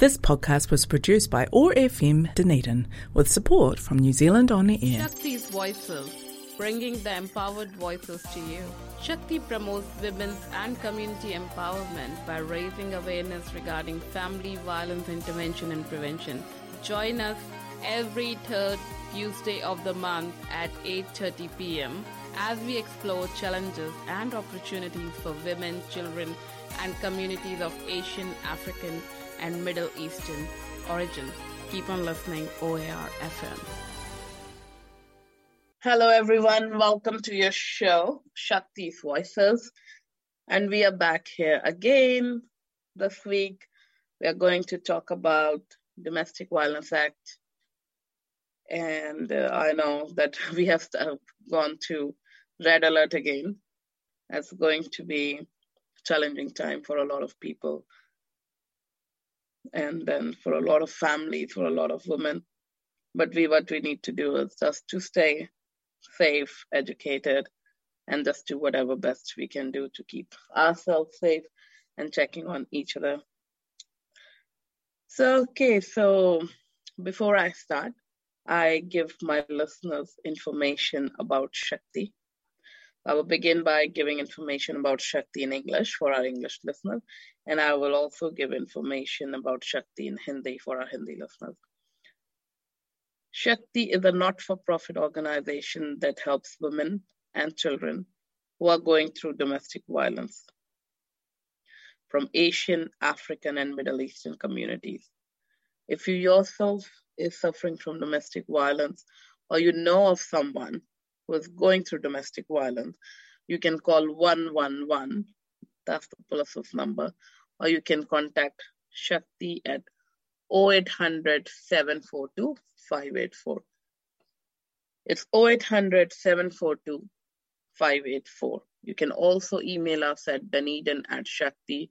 This podcast was produced by OAR FM Dunedin with support from New Zealand On the Air. Shakti's Voices, bringing the empowered voices to you. Shakti promotes women's and community empowerment by raising awareness regarding family violence intervention and prevention. Join us every third Tuesday of the month at 8:30 p.m. as we explore challenges and opportunities for women, children, and communities of Asian, African, and Middle Eastern origin. Keep on listening, OAR FM. Hello, everyone. Welcome to your show, Shakti's Voices. And we are back here again this week. We are going to talk about Domestic Violence Act. And uh, I know that we have gone to red alert again. It's going to be challenging time for a lot of people and then for a lot of families, for a lot of women. But we what we need to do is just to stay safe, educated, and just do whatever best we can do to keep ourselves safe and checking on each other. So okay, so before I start, I give my listeners information about Shakti. I will begin by giving information about Shakti in English for our English listeners, and I will also give information about Shakti in Hindi for our Hindi listeners. Shakti is a not for profit organization that helps women and children who are going through domestic violence from Asian, African, and Middle Eastern communities. If you yourself is suffering from domestic violence or you know of someone who is going through domestic violence, you can call 111, that's the police's number, or you can contact Shakti at 0800 742 584. It's 0800 742 584. You can also email us at dunedin at shakti.org.nz.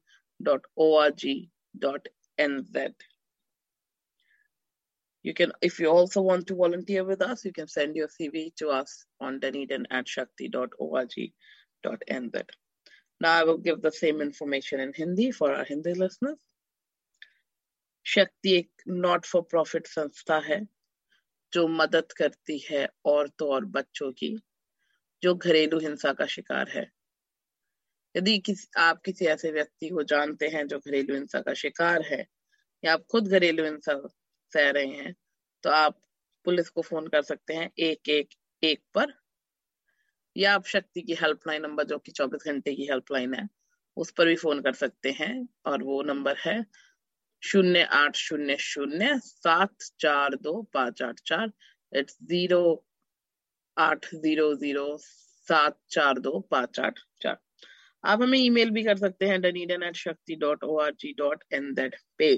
You can, if you also want to volunteer with us, you can send your CV to us on dunedin at shakti.org.nz. Now I will give the same information in Hindi for our Hindi listeners. शक्ति एक not for profit संस्था है जो मदद करती है औरतों और बच्चों की जो घरेलू हिंसा का शिकार है यदि किस, आप किसी ऐसे व्यक्ति को जानते हैं जो घरेलू हिंसा का शिकार है या आप खुद घरेलू हिंसा सह रहे हैं तो आप पुलिस को फ़ोन कर सकते हैं एक एक एक पर या आप शक्ति की हेल्पलाइन नंबर जो कि 24 घंटे की हेल्पलाइन है, उस पर भी फ़ोन कर सकते हैं और वो नंबर है शून्य आठ शून्य शून्य सात चार दो पाँच आठ चार इट्स ज़ीरो आठ ज़ीरो ज़ीरो सात चार दो पाँच आठ चार। आप हमें ईमेल भी कर सकते हैं Dunedin at Shakti dot O R G dot N Z पे।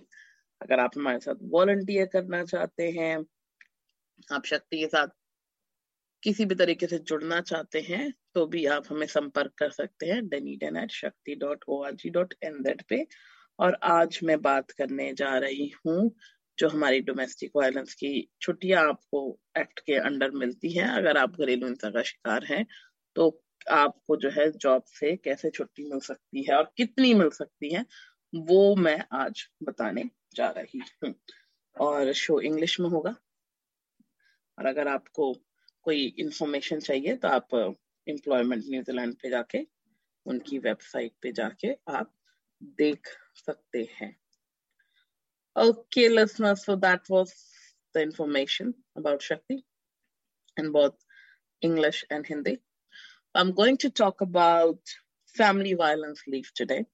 अगर आप हमारे साथ वॉलंटियर करना चाहते हैं, आप शक्ति के साथ किसी भी तरीके से जुड़ना चाहते हैं तो भी आप हमें संपर्क कर सकते हैं Dunedin at Shakti dot O R G dot N Z पे। और आज मैं बात करने जा रही हूँ, जो हमारी डोमेस्टिक वायलेंस की छुट्टियाँ आपको एक्ट के अंडर मिलती हैं, अगर आप घरेलू हिंसा का शिकार हैं तो आपको जो है जॉब से कैसे छुट्टी मिल सकती है और कितनी मिल सकती है, वो मैं आज बताने जा रही हूँ। और शो इंग्लिश में होगा। और अगर आपको कोई इंफॉर्मेशन चाहिए तो आप एम्प्लॉयमेंट न्यूजीलैंड पे जाके उनकी वेबसाइट पे जाके आप देख सकते हैं Okay, listeners, so that was the information about Shakti in both English and Hindi. I'm going to talk about family violence leave today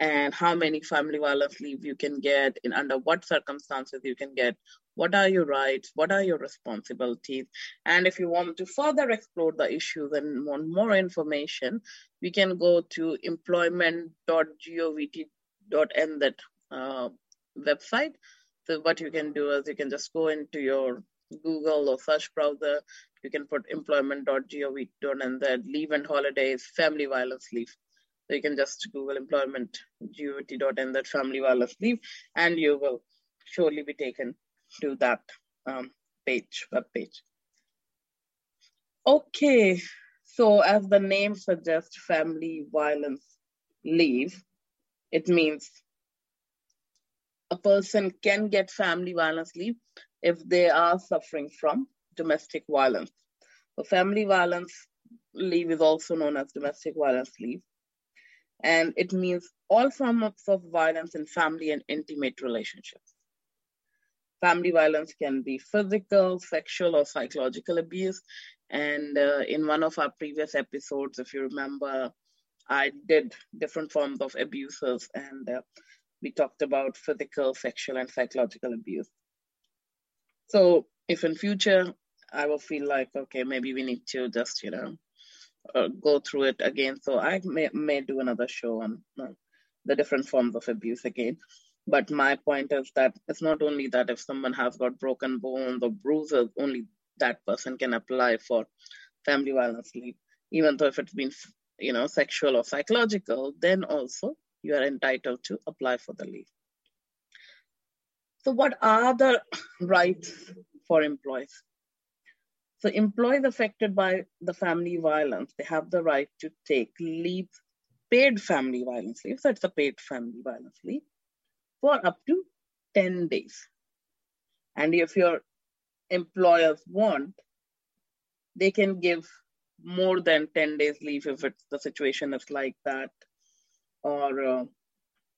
and how many family violence leave you can get in under what circumstances you can get what are your rights? What are your responsibilities? And if you want to further explore the issues and want more information we can go to employment.govt.nz uh, website. So what you can do is you can just go into your google or search browser. You can put employment.gov.nz leave and holidays family violence leave. So you can just google employment govt.n that family violence leave and you will surely be taken to that um, page, web page. Okay, so as the name suggests, family violence leave, it means a person can get family violence leave if they are suffering from domestic violence. So family violence leave is also known as domestic violence leave. And it means all forms of violence in family and intimate relationships. Family violence can be physical, sexual, or psychological abuse. And uh, in one of our previous episodes, if you remember, I did different forms of abuses and uh, we talked about physical, sexual, and psychological abuse. So if in future I will feel like, okay, maybe we need to just, you know, uh, go through it again. So I may, may do another show on uh, the different forms of abuse again. But my point is that it's not only that if someone has got broken bones or bruises, only that person can apply for family violence leave. Even though if it's been, you know, sexual or psychological, then also you are entitled to apply for the leave. So what are the rights for employees? So employees affected by the family violence, they have the right to take leave, paid family violence leave. So it's a paid family violence leave for up to 10 days. And if your employers want, they can give more than 10 days leave if it's the situation is like that. Or, uh,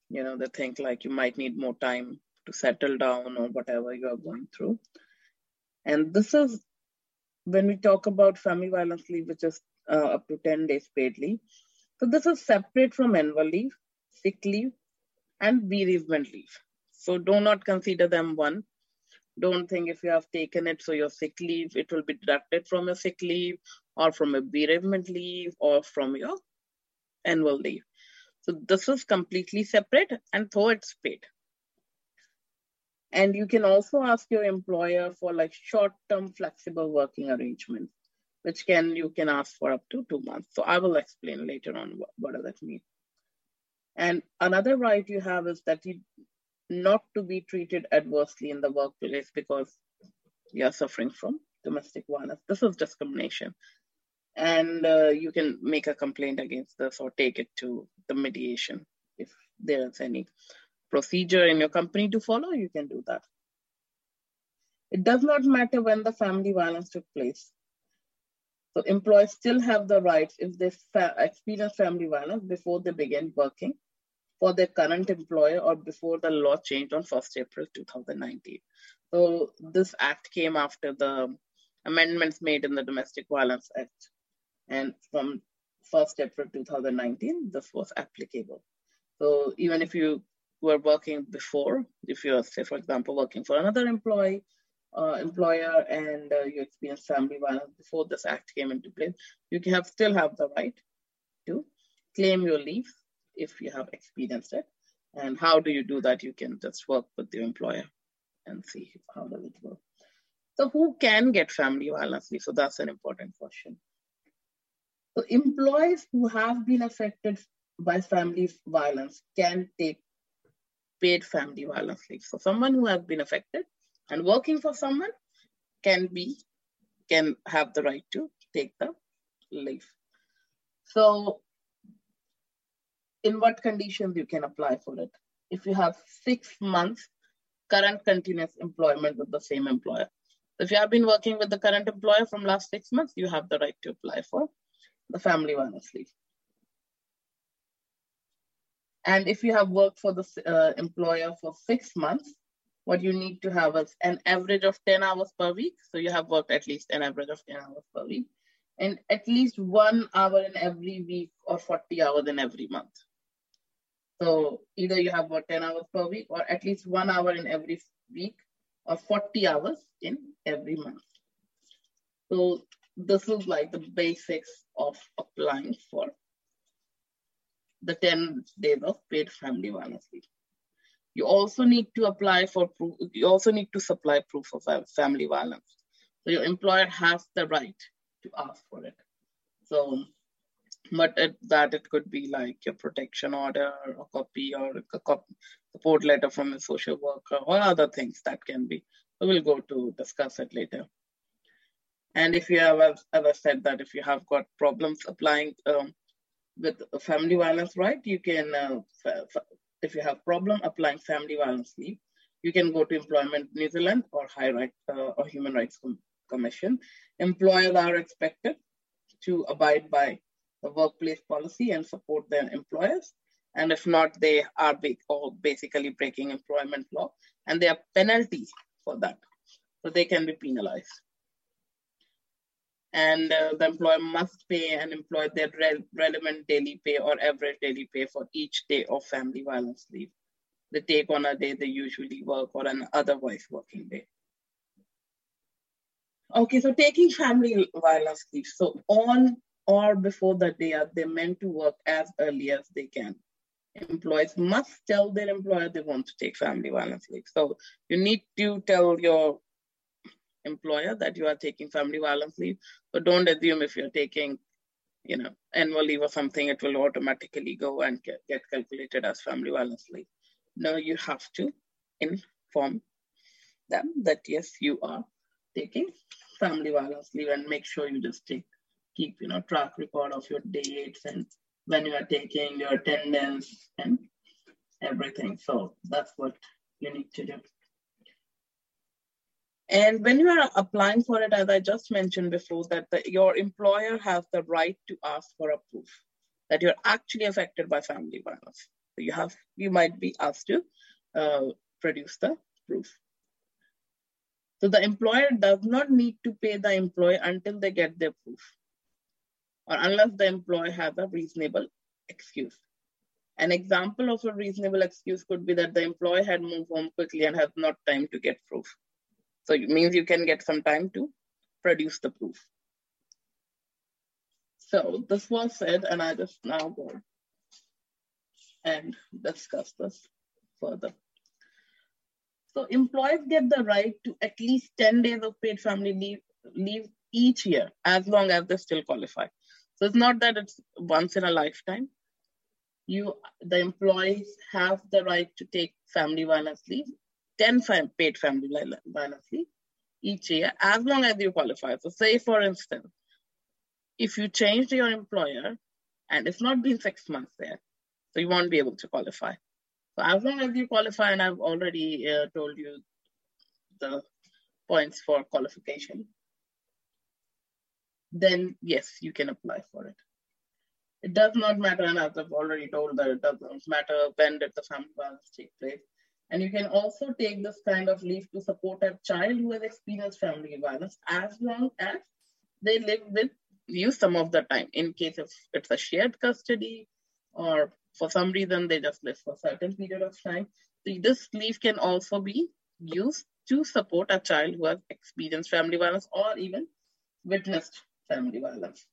you know, they think like you might need more time to settle down or whatever you are going through. And this is when we talk about family violence leave, which is uh, up to 10 days paid leave. So this is separate from annual leave, sick leave, and bereavement leave. So do not consider them one. Don't think if you have taken it, so your sick leave, it will be deducted from your sick leave or from a bereavement leave or from your annual leave. So this is completely separate and though it's paid. And you can also ask your employer for like short-term flexible working arrangements, which can you can ask for up to two months. So I will explain later on what, what does that mean. And another right you have is that you not to be treated adversely in the workplace because you're suffering from domestic violence. This is discrimination. And uh, you can make a complaint against this or take it to the mediation if there is any procedure in your company to follow, you can do that. It does not matter when the family violence took place. So employees still have the rights if they fa experience family violence before they begin working for their current employer or before the law changed on 1st April 2019. So this act came after the amendments made in the Domestic Violence Act. And from 1st April 2019, this was applicable. So even if you were working before, if you're, say, for example, working for another employee, uh, employer and uh, you experience family violence before this act came into place, you have still have the right to claim your leave if you have experienced it. And how do you do that? You can just work with your employer and see how does it work. So who can get family violence leave? So that's an important question. So employees who have been affected by family violence can take paid family violence leave. So someone who has been affected and working for someone can be can have the right to take the leave. So in what conditions you can apply for it? If you have six months current continuous employment with the same employer. If you have been working with the current employer from last six months, you have the right to apply for the family violence leave. And if you have worked for the uh, employer for six months, what you need to have is an average of 10 hours per week. So you have worked at least an average of 10 hours per week and at least one hour in every week or 40 hours in every month. So either you have worked 10 hours per week or at least one hour in every week or 40 hours in every month. So this is like the basics of applying for the 10 days of paid family violence leave. You also need to apply for proof, you also need to supply proof of family violence. So your employer has the right to ask for it. So, but it, that it could be like your protection order, a copy, or a copy, support letter from a social worker, or other things that can be. We'll go to discuss it later. And if you have, as, as I said, that if you have got problems applying um, with family violence right, you can uh, if you have problem applying family violence leave, you can go to Employment New Zealand or High Right uh, or Human Rights Commission. Employers are expected to abide by the workplace policy and support their employers. And if not, they are basically breaking employment law, and there are penalties for that. So they can be penalized. And uh, the employer must pay an employee their re relevant daily pay or average daily pay for each day of family violence leave. They take on a day they usually work or an otherwise working day. Okay, so taking family violence leave. So on or before that day are they meant to work as early as they can. Employees must tell their employer they want to take family violence leave. So you need to tell your employer that you are taking family violence leave. But don't assume if you're taking, you know, annual leave or something, it will automatically go and get calculated as family violence leave. No, you have to inform them that yes, you are taking family violence leave and make sure you just take keep you know track record of your dates and when you are taking your attendance and everything. So that's what you need to do. And when you are applying for it, as I just mentioned before, that the, your employer has the right to ask for a proof that you're actually affected by family violence. So you have, you might be asked to uh, produce the proof. So the employer does not need to pay the employee until they get their proof or unless the employee has a reasonable excuse. An example of a reasonable excuse could be that the employee had moved home quickly and has not time to get proof. So it means you can get some time to produce the proof. So this was said, and I just now go and discuss this further. So employees get the right to at least 10 days of paid family leave, leave each year, as long as they still qualify. So it's not that it's once in a lifetime. You, the employees have the right to take family violence leave, 10 paid family violence leave each year, as long as you qualify. So say for instance, if you changed your employer and it's not been six months there, so you won't be able to qualify. So as long as you qualify, and I've already uh, told you the points for qualification, then yes, you can apply for it. It does not matter, and as I've already told that it doesn't matter when did the family violence take place. And you can also take this kind of leave to support a child who has experienced family violence as long as they live with you some of the time. In case if it's a shared custody or for some reason they just live for a certain period of time. So this leave can also be used to support a child who has experienced family violence or even witnessed family violence.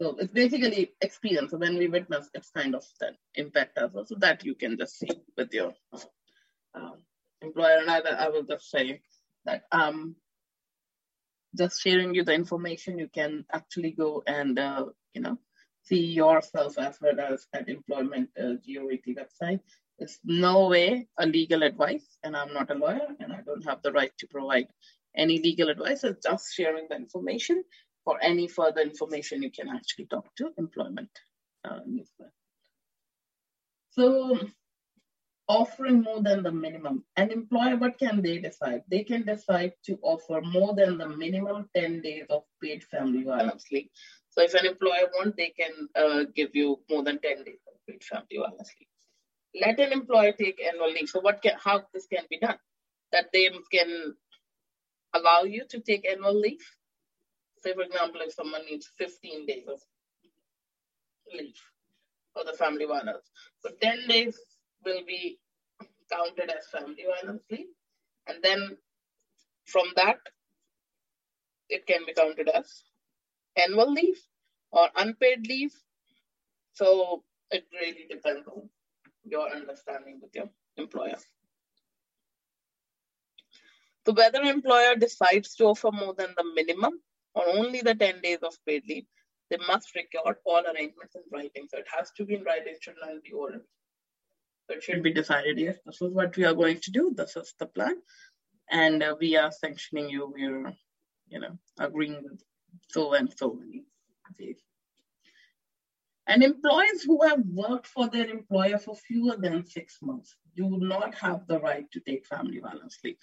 So it's basically experience. So when we witness, it's kind of that impact as well. So that you can just see with your um, employer. And I, I will just say that um, just sharing you the information, you can actually go and, uh, you know, see yourself as well as at employment uh, website. It's no way a legal advice, and I'm not a lawyer, and I don't have the right to provide any legal advice. It's just sharing the information. For any further information, you can actually talk to employment uh, So offering more than the minimum. An employer, what can they decide? They can decide to offer more than the minimum 10 days of paid family violence leave. So if an employer wants, they can uh, give you more than 10 days of paid family violence leave. Let an employer take annual leave. So what can, how this can be done? That they can allow you to take annual leave. Say, for example, if someone needs 15 days of leave for the family violence. So 10 days will be counted as family violence leave. And then from that, it can be counted as annual leave or unpaid leave. So it really depends on your understanding with your employer. So whether employer decides to offer more than the minimum or only the 10 days of paid leave, they must record all arrangements in writing. So it has to be in writing, it should not be oral. So it should be decided, yes, this is what we are going to do. This is the plan. And uh, we are sanctioning you. We're, you know, agreeing with so and so many days. And employees who have worked for their employer for fewer than six months do not have the right to take family violence leave.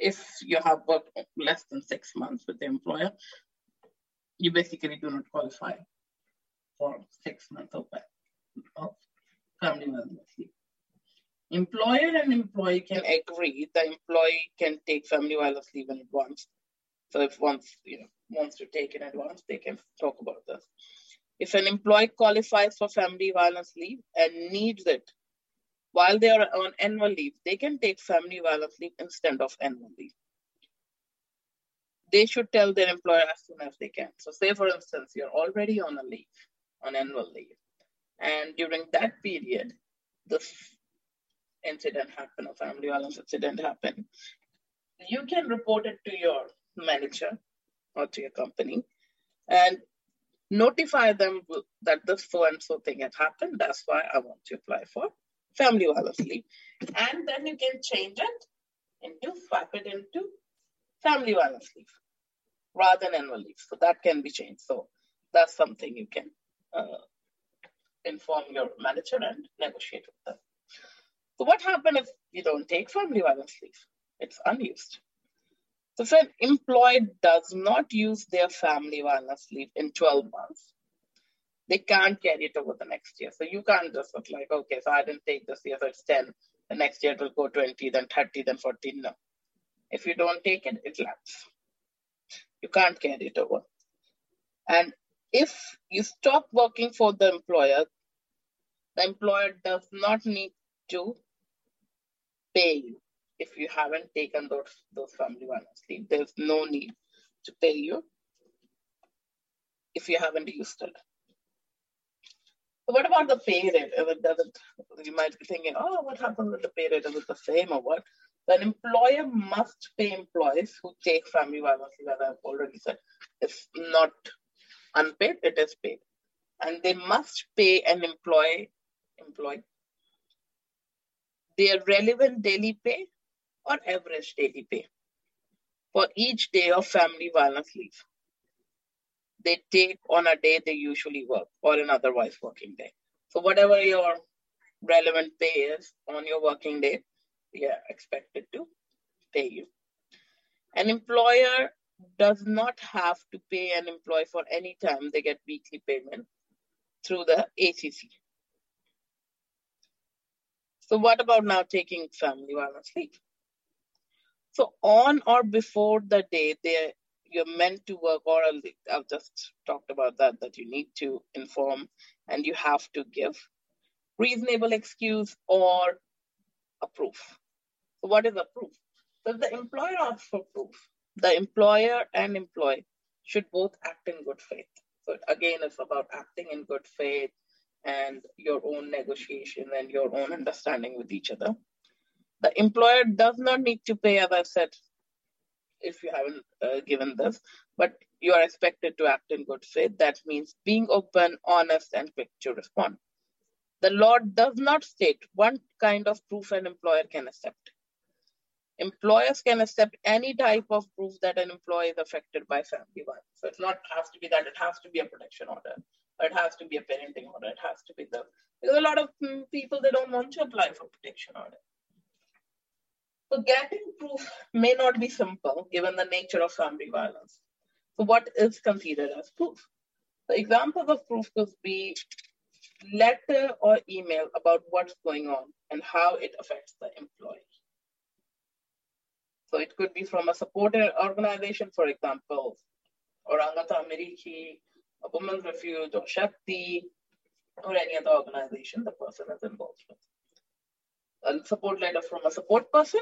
If you have worked less than six months with the employer, you basically do not qualify for six months of family violence leave. Employer and employee can agree the employee can take family violence leave in advance. So if once you know wants to take in advance, they can talk about this. If an employee qualifies for family violence leave and needs it while they are on annual leave, they can take family violence leave instead of annual leave. They should tell their employer as soon as they can. So, say for instance, you're already on a leave, on annual leave, and during that period, this incident happened, a family violence incident happened, you can report it to your manager or to your company and notify them that this so and so thing had happened. That's why I want to apply for family violence leave. And then you can change it into, swap it into family violence leave rather than annual leave. So that can be changed. So that's something you can uh, inform your manager and negotiate with them. So what happens if you don't take family violence leave? It's unused. So if an employee does not use their family violence leave in 12 months, they can't carry it over the next year. So you can't just look like, okay, so I didn't take this year, so it's 10. The next year it will go 20, then 30, then 14. No. If you don't take it, it lapses. You can't carry it over. And if you stop working for the employer, the employer does not need to pay you if you haven't taken those, those family violence leave. There's no need to pay you if you haven't used it. What about the pay rate? You might be thinking, oh, what happened with the pay rate? Is it the same or what? An employer must pay employees who take family violence leave, as I've already said. It's not unpaid, it is paid. And they must pay an employee employee their relevant daily pay or average daily pay for each day of family violence leave. They take on a day they usually work or an otherwise working day. So whatever your relevant pay is on your working day, they are expected to pay you. An employer does not have to pay an employee for any time they get weekly payment through the ACC. So what about now taking family violence leave? So on or before the day they you're meant to work, or I've just talked about that, that you need to inform and you have to give reasonable excuse or a proof. So what is a proof? So if the employer asks for proof, the employer and employee should both act in good faith. So again, it's about acting in good faith and your own negotiation and your own understanding with each other. The employer does not need to pay, as I said, if you haven't uh, given this, but you are expected to act in good faith. That means being open, honest, and quick to respond. The law does not state one kind of proof an employer can accept. Employers can accept any type of proof that an employee is affected by family violence. So it's not has to be that it has to be a protection order, or it has to be a parenting order. It has to be the because a lot of mm, people they don't want to apply for protection order. So getting proof may not be simple given the nature of family violence. So what is considered as proof? The examples of proof could be letter or email about what's going on and how it affects the employee. So it could be from a support organization, for example, Oranga Tamariki, a Women's Refuge, or Shakti, or any other organization the person is involved with a support letter from a support person,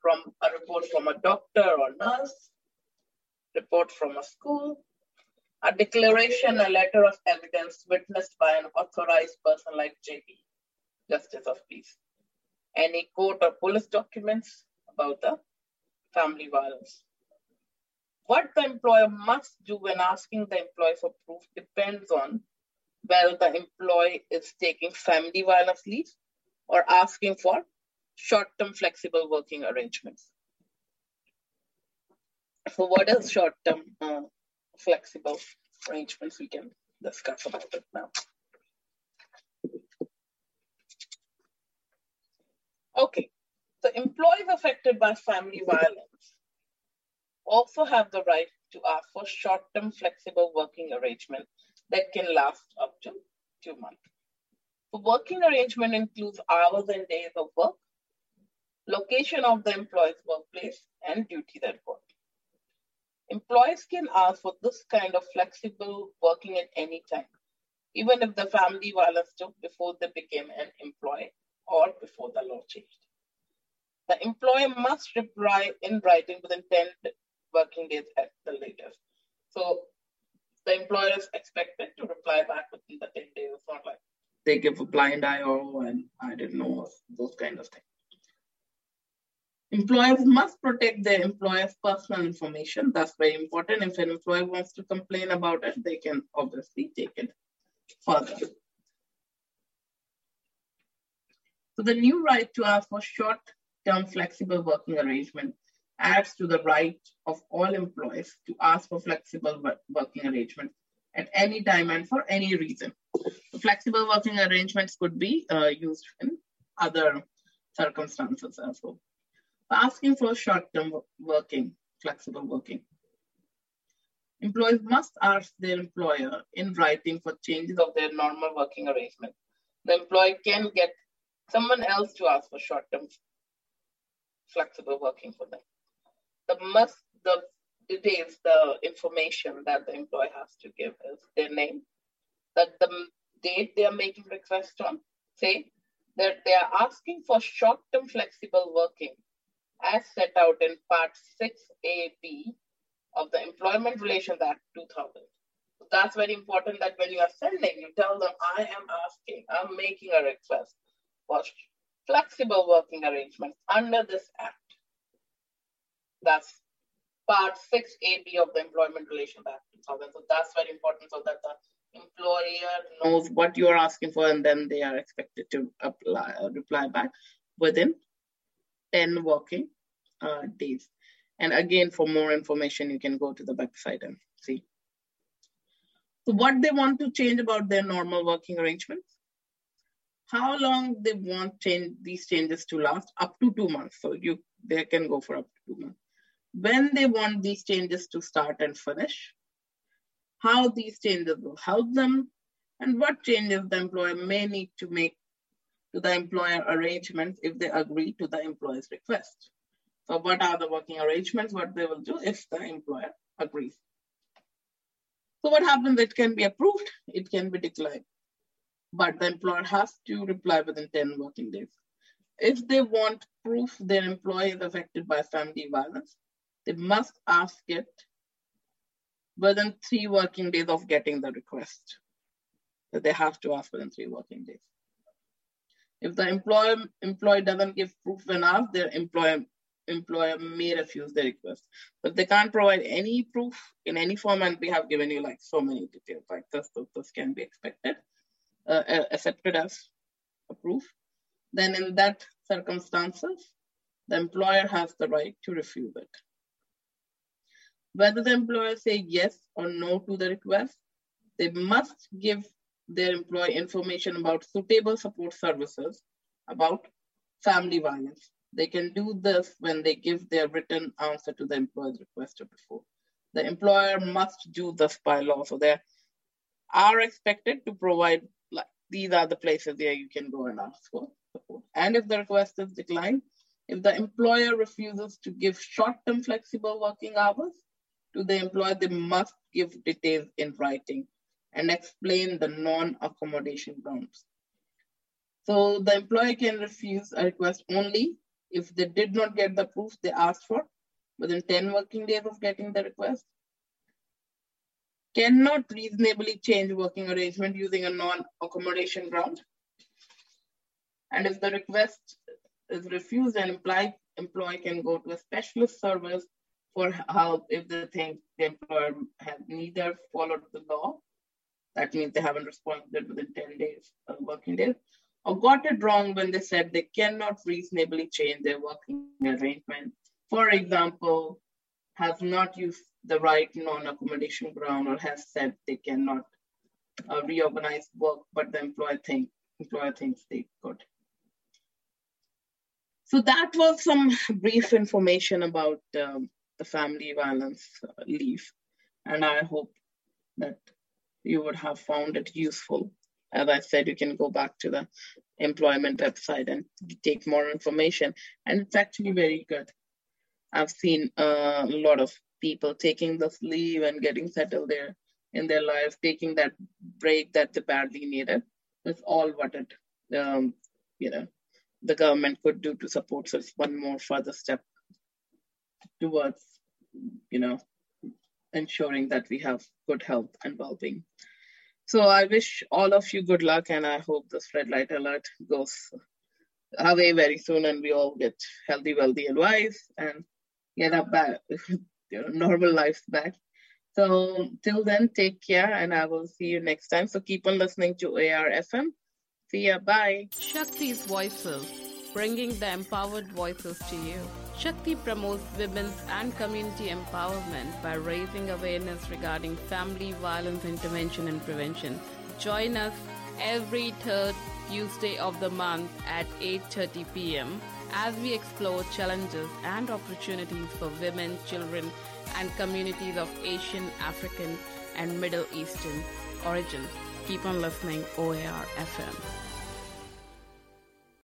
from a report from a doctor or nurse, report from a school, a declaration, a letter of evidence witnessed by an authorized person like JP, Justice of Peace, any court or police documents about the family violence. What the employer must do when asking the employee for proof depends on whether the employee is taking family violence leave or asking for short-term flexible working arrangements. So what is short-term uh, flexible arrangements we can discuss about it now. Okay, so employees affected by family violence also have the right to ask for short-term flexible working arrangement that can last up to two months. The working arrangement includes hours and days of work, location of the employee's workplace, and duties at work. Employees can ask for this kind of flexible working at any time, even if the family violence took before they became an employee or before the law changed. The employer must reply in writing within 10 working days at the latest. So the employer is expected to reply back within the 10 days. It's not like they give a blind eye or oh, and I didn't know those kind of things. Employers must protect their employer's personal information. That's very important. If an employer wants to complain about it, they can obviously take it further. So the new right to ask for short-term flexible working arrangement adds to the right of all employees to ask for flexible working arrangement at any time and for any reason. Flexible working arrangements could be uh, used in other circumstances as well asking for short-term working, flexible working. Employees must ask their employer in writing for changes of their normal working arrangement. The employee can get someone else to ask for short-term flexible working for them. The must the details, the information that the employee has to give is their name, that the date they are making request on, say that they are asking for short-term flexible working as set out in Part 6AB of the Employment Relations Act 2000. So that's very important that when you are sending, you tell them, I am asking, I'm making a request for flexible working arrangements under this act. That's Part 6AB of the Employment Relations Act 2000. So that's very important so that the employer knows what you are asking for and then they are expected to apply uh, reply back within 10 working uh, days. And again, for more information, you can go to the website and see. So what they want to change about their normal working arrangements, how long they want change, these changes to last, up to two months. So you they can go for up to two months. When they want these changes to start and finish, how these changes will help them, and what changes the employer may need to make to the employer arrangements if they agree to the employer's request. So what are the working arrangements, what they will do if the employer agrees. So what happens, it can be approved, it can be declined, but the employer has to reply within 10 working days. If they want proof their employee is affected by family violence, they must ask it within three working days of getting the request. So they have to ask within three working days. If the employer employee doesn't give proof enough, their employer employer may refuse the request. But they can't provide any proof in any form, and we have given you like so many details like this, so this can be expected, uh, uh, accepted as a proof. Then in that circumstances, the employer has the right to refuse it. Whether the employer say yes or no to the request, they must give their employee information about suitable support services about family violence. They can do this when they give their written answer to the employer's request before. The employer must do this by law. So they are expected to provide, like, these are the places where you can go and ask for support. And if the request is declined, if the employer refuses to give short-term flexible working hours to the employer, they must give details in writing and explain the non-accommodation grounds. So the employer can refuse a request only if they did not get the proof they asked for within 10 working days of getting the request, cannot reasonably change working arrangement using a non-accommodation ground. And if the request is refused, an employee, employee can go to a specialist service for help if they think the employer has neither followed the law, that means they haven't responded within 10 days, uh, working days, or got it wrong when they said they cannot reasonably change their working arrangement. For example, has not used the right non-accommodation ground or has said they cannot uh, reorganize work, but the employer think employer thinks they could. So that was some brief information about um, the family violence leave, and I hope that you would have found it useful. As I said, you can go back to the employment website and take more information, and it's actually very good. I've seen a lot of people taking this leave and getting settled there in their lives, taking that break that they badly needed. It's all what it, um, you know, the government could do to support. It's one more further step towards, you know, ensuring that we have good health and well-being. So I wish all of you good luck, and I hope this red light alert goes away very soon, and we all get healthy, wealthy, and wise, and get up back, normal lives back. So till then, take care, and I will see you next time. So keep on listening to ARFM. See ya. Bye. Shakti's Voices, bringing the empowered voices to you. Shakti promotes women's and community empowerment by raising awareness regarding family violence intervention and prevention. Join us every third Tuesday of the month at 8:30 p.m. as we explore challenges and opportunities for women, children, and communities of Asian, African, and Middle Eastern origin. Keep on listening, OAR FM.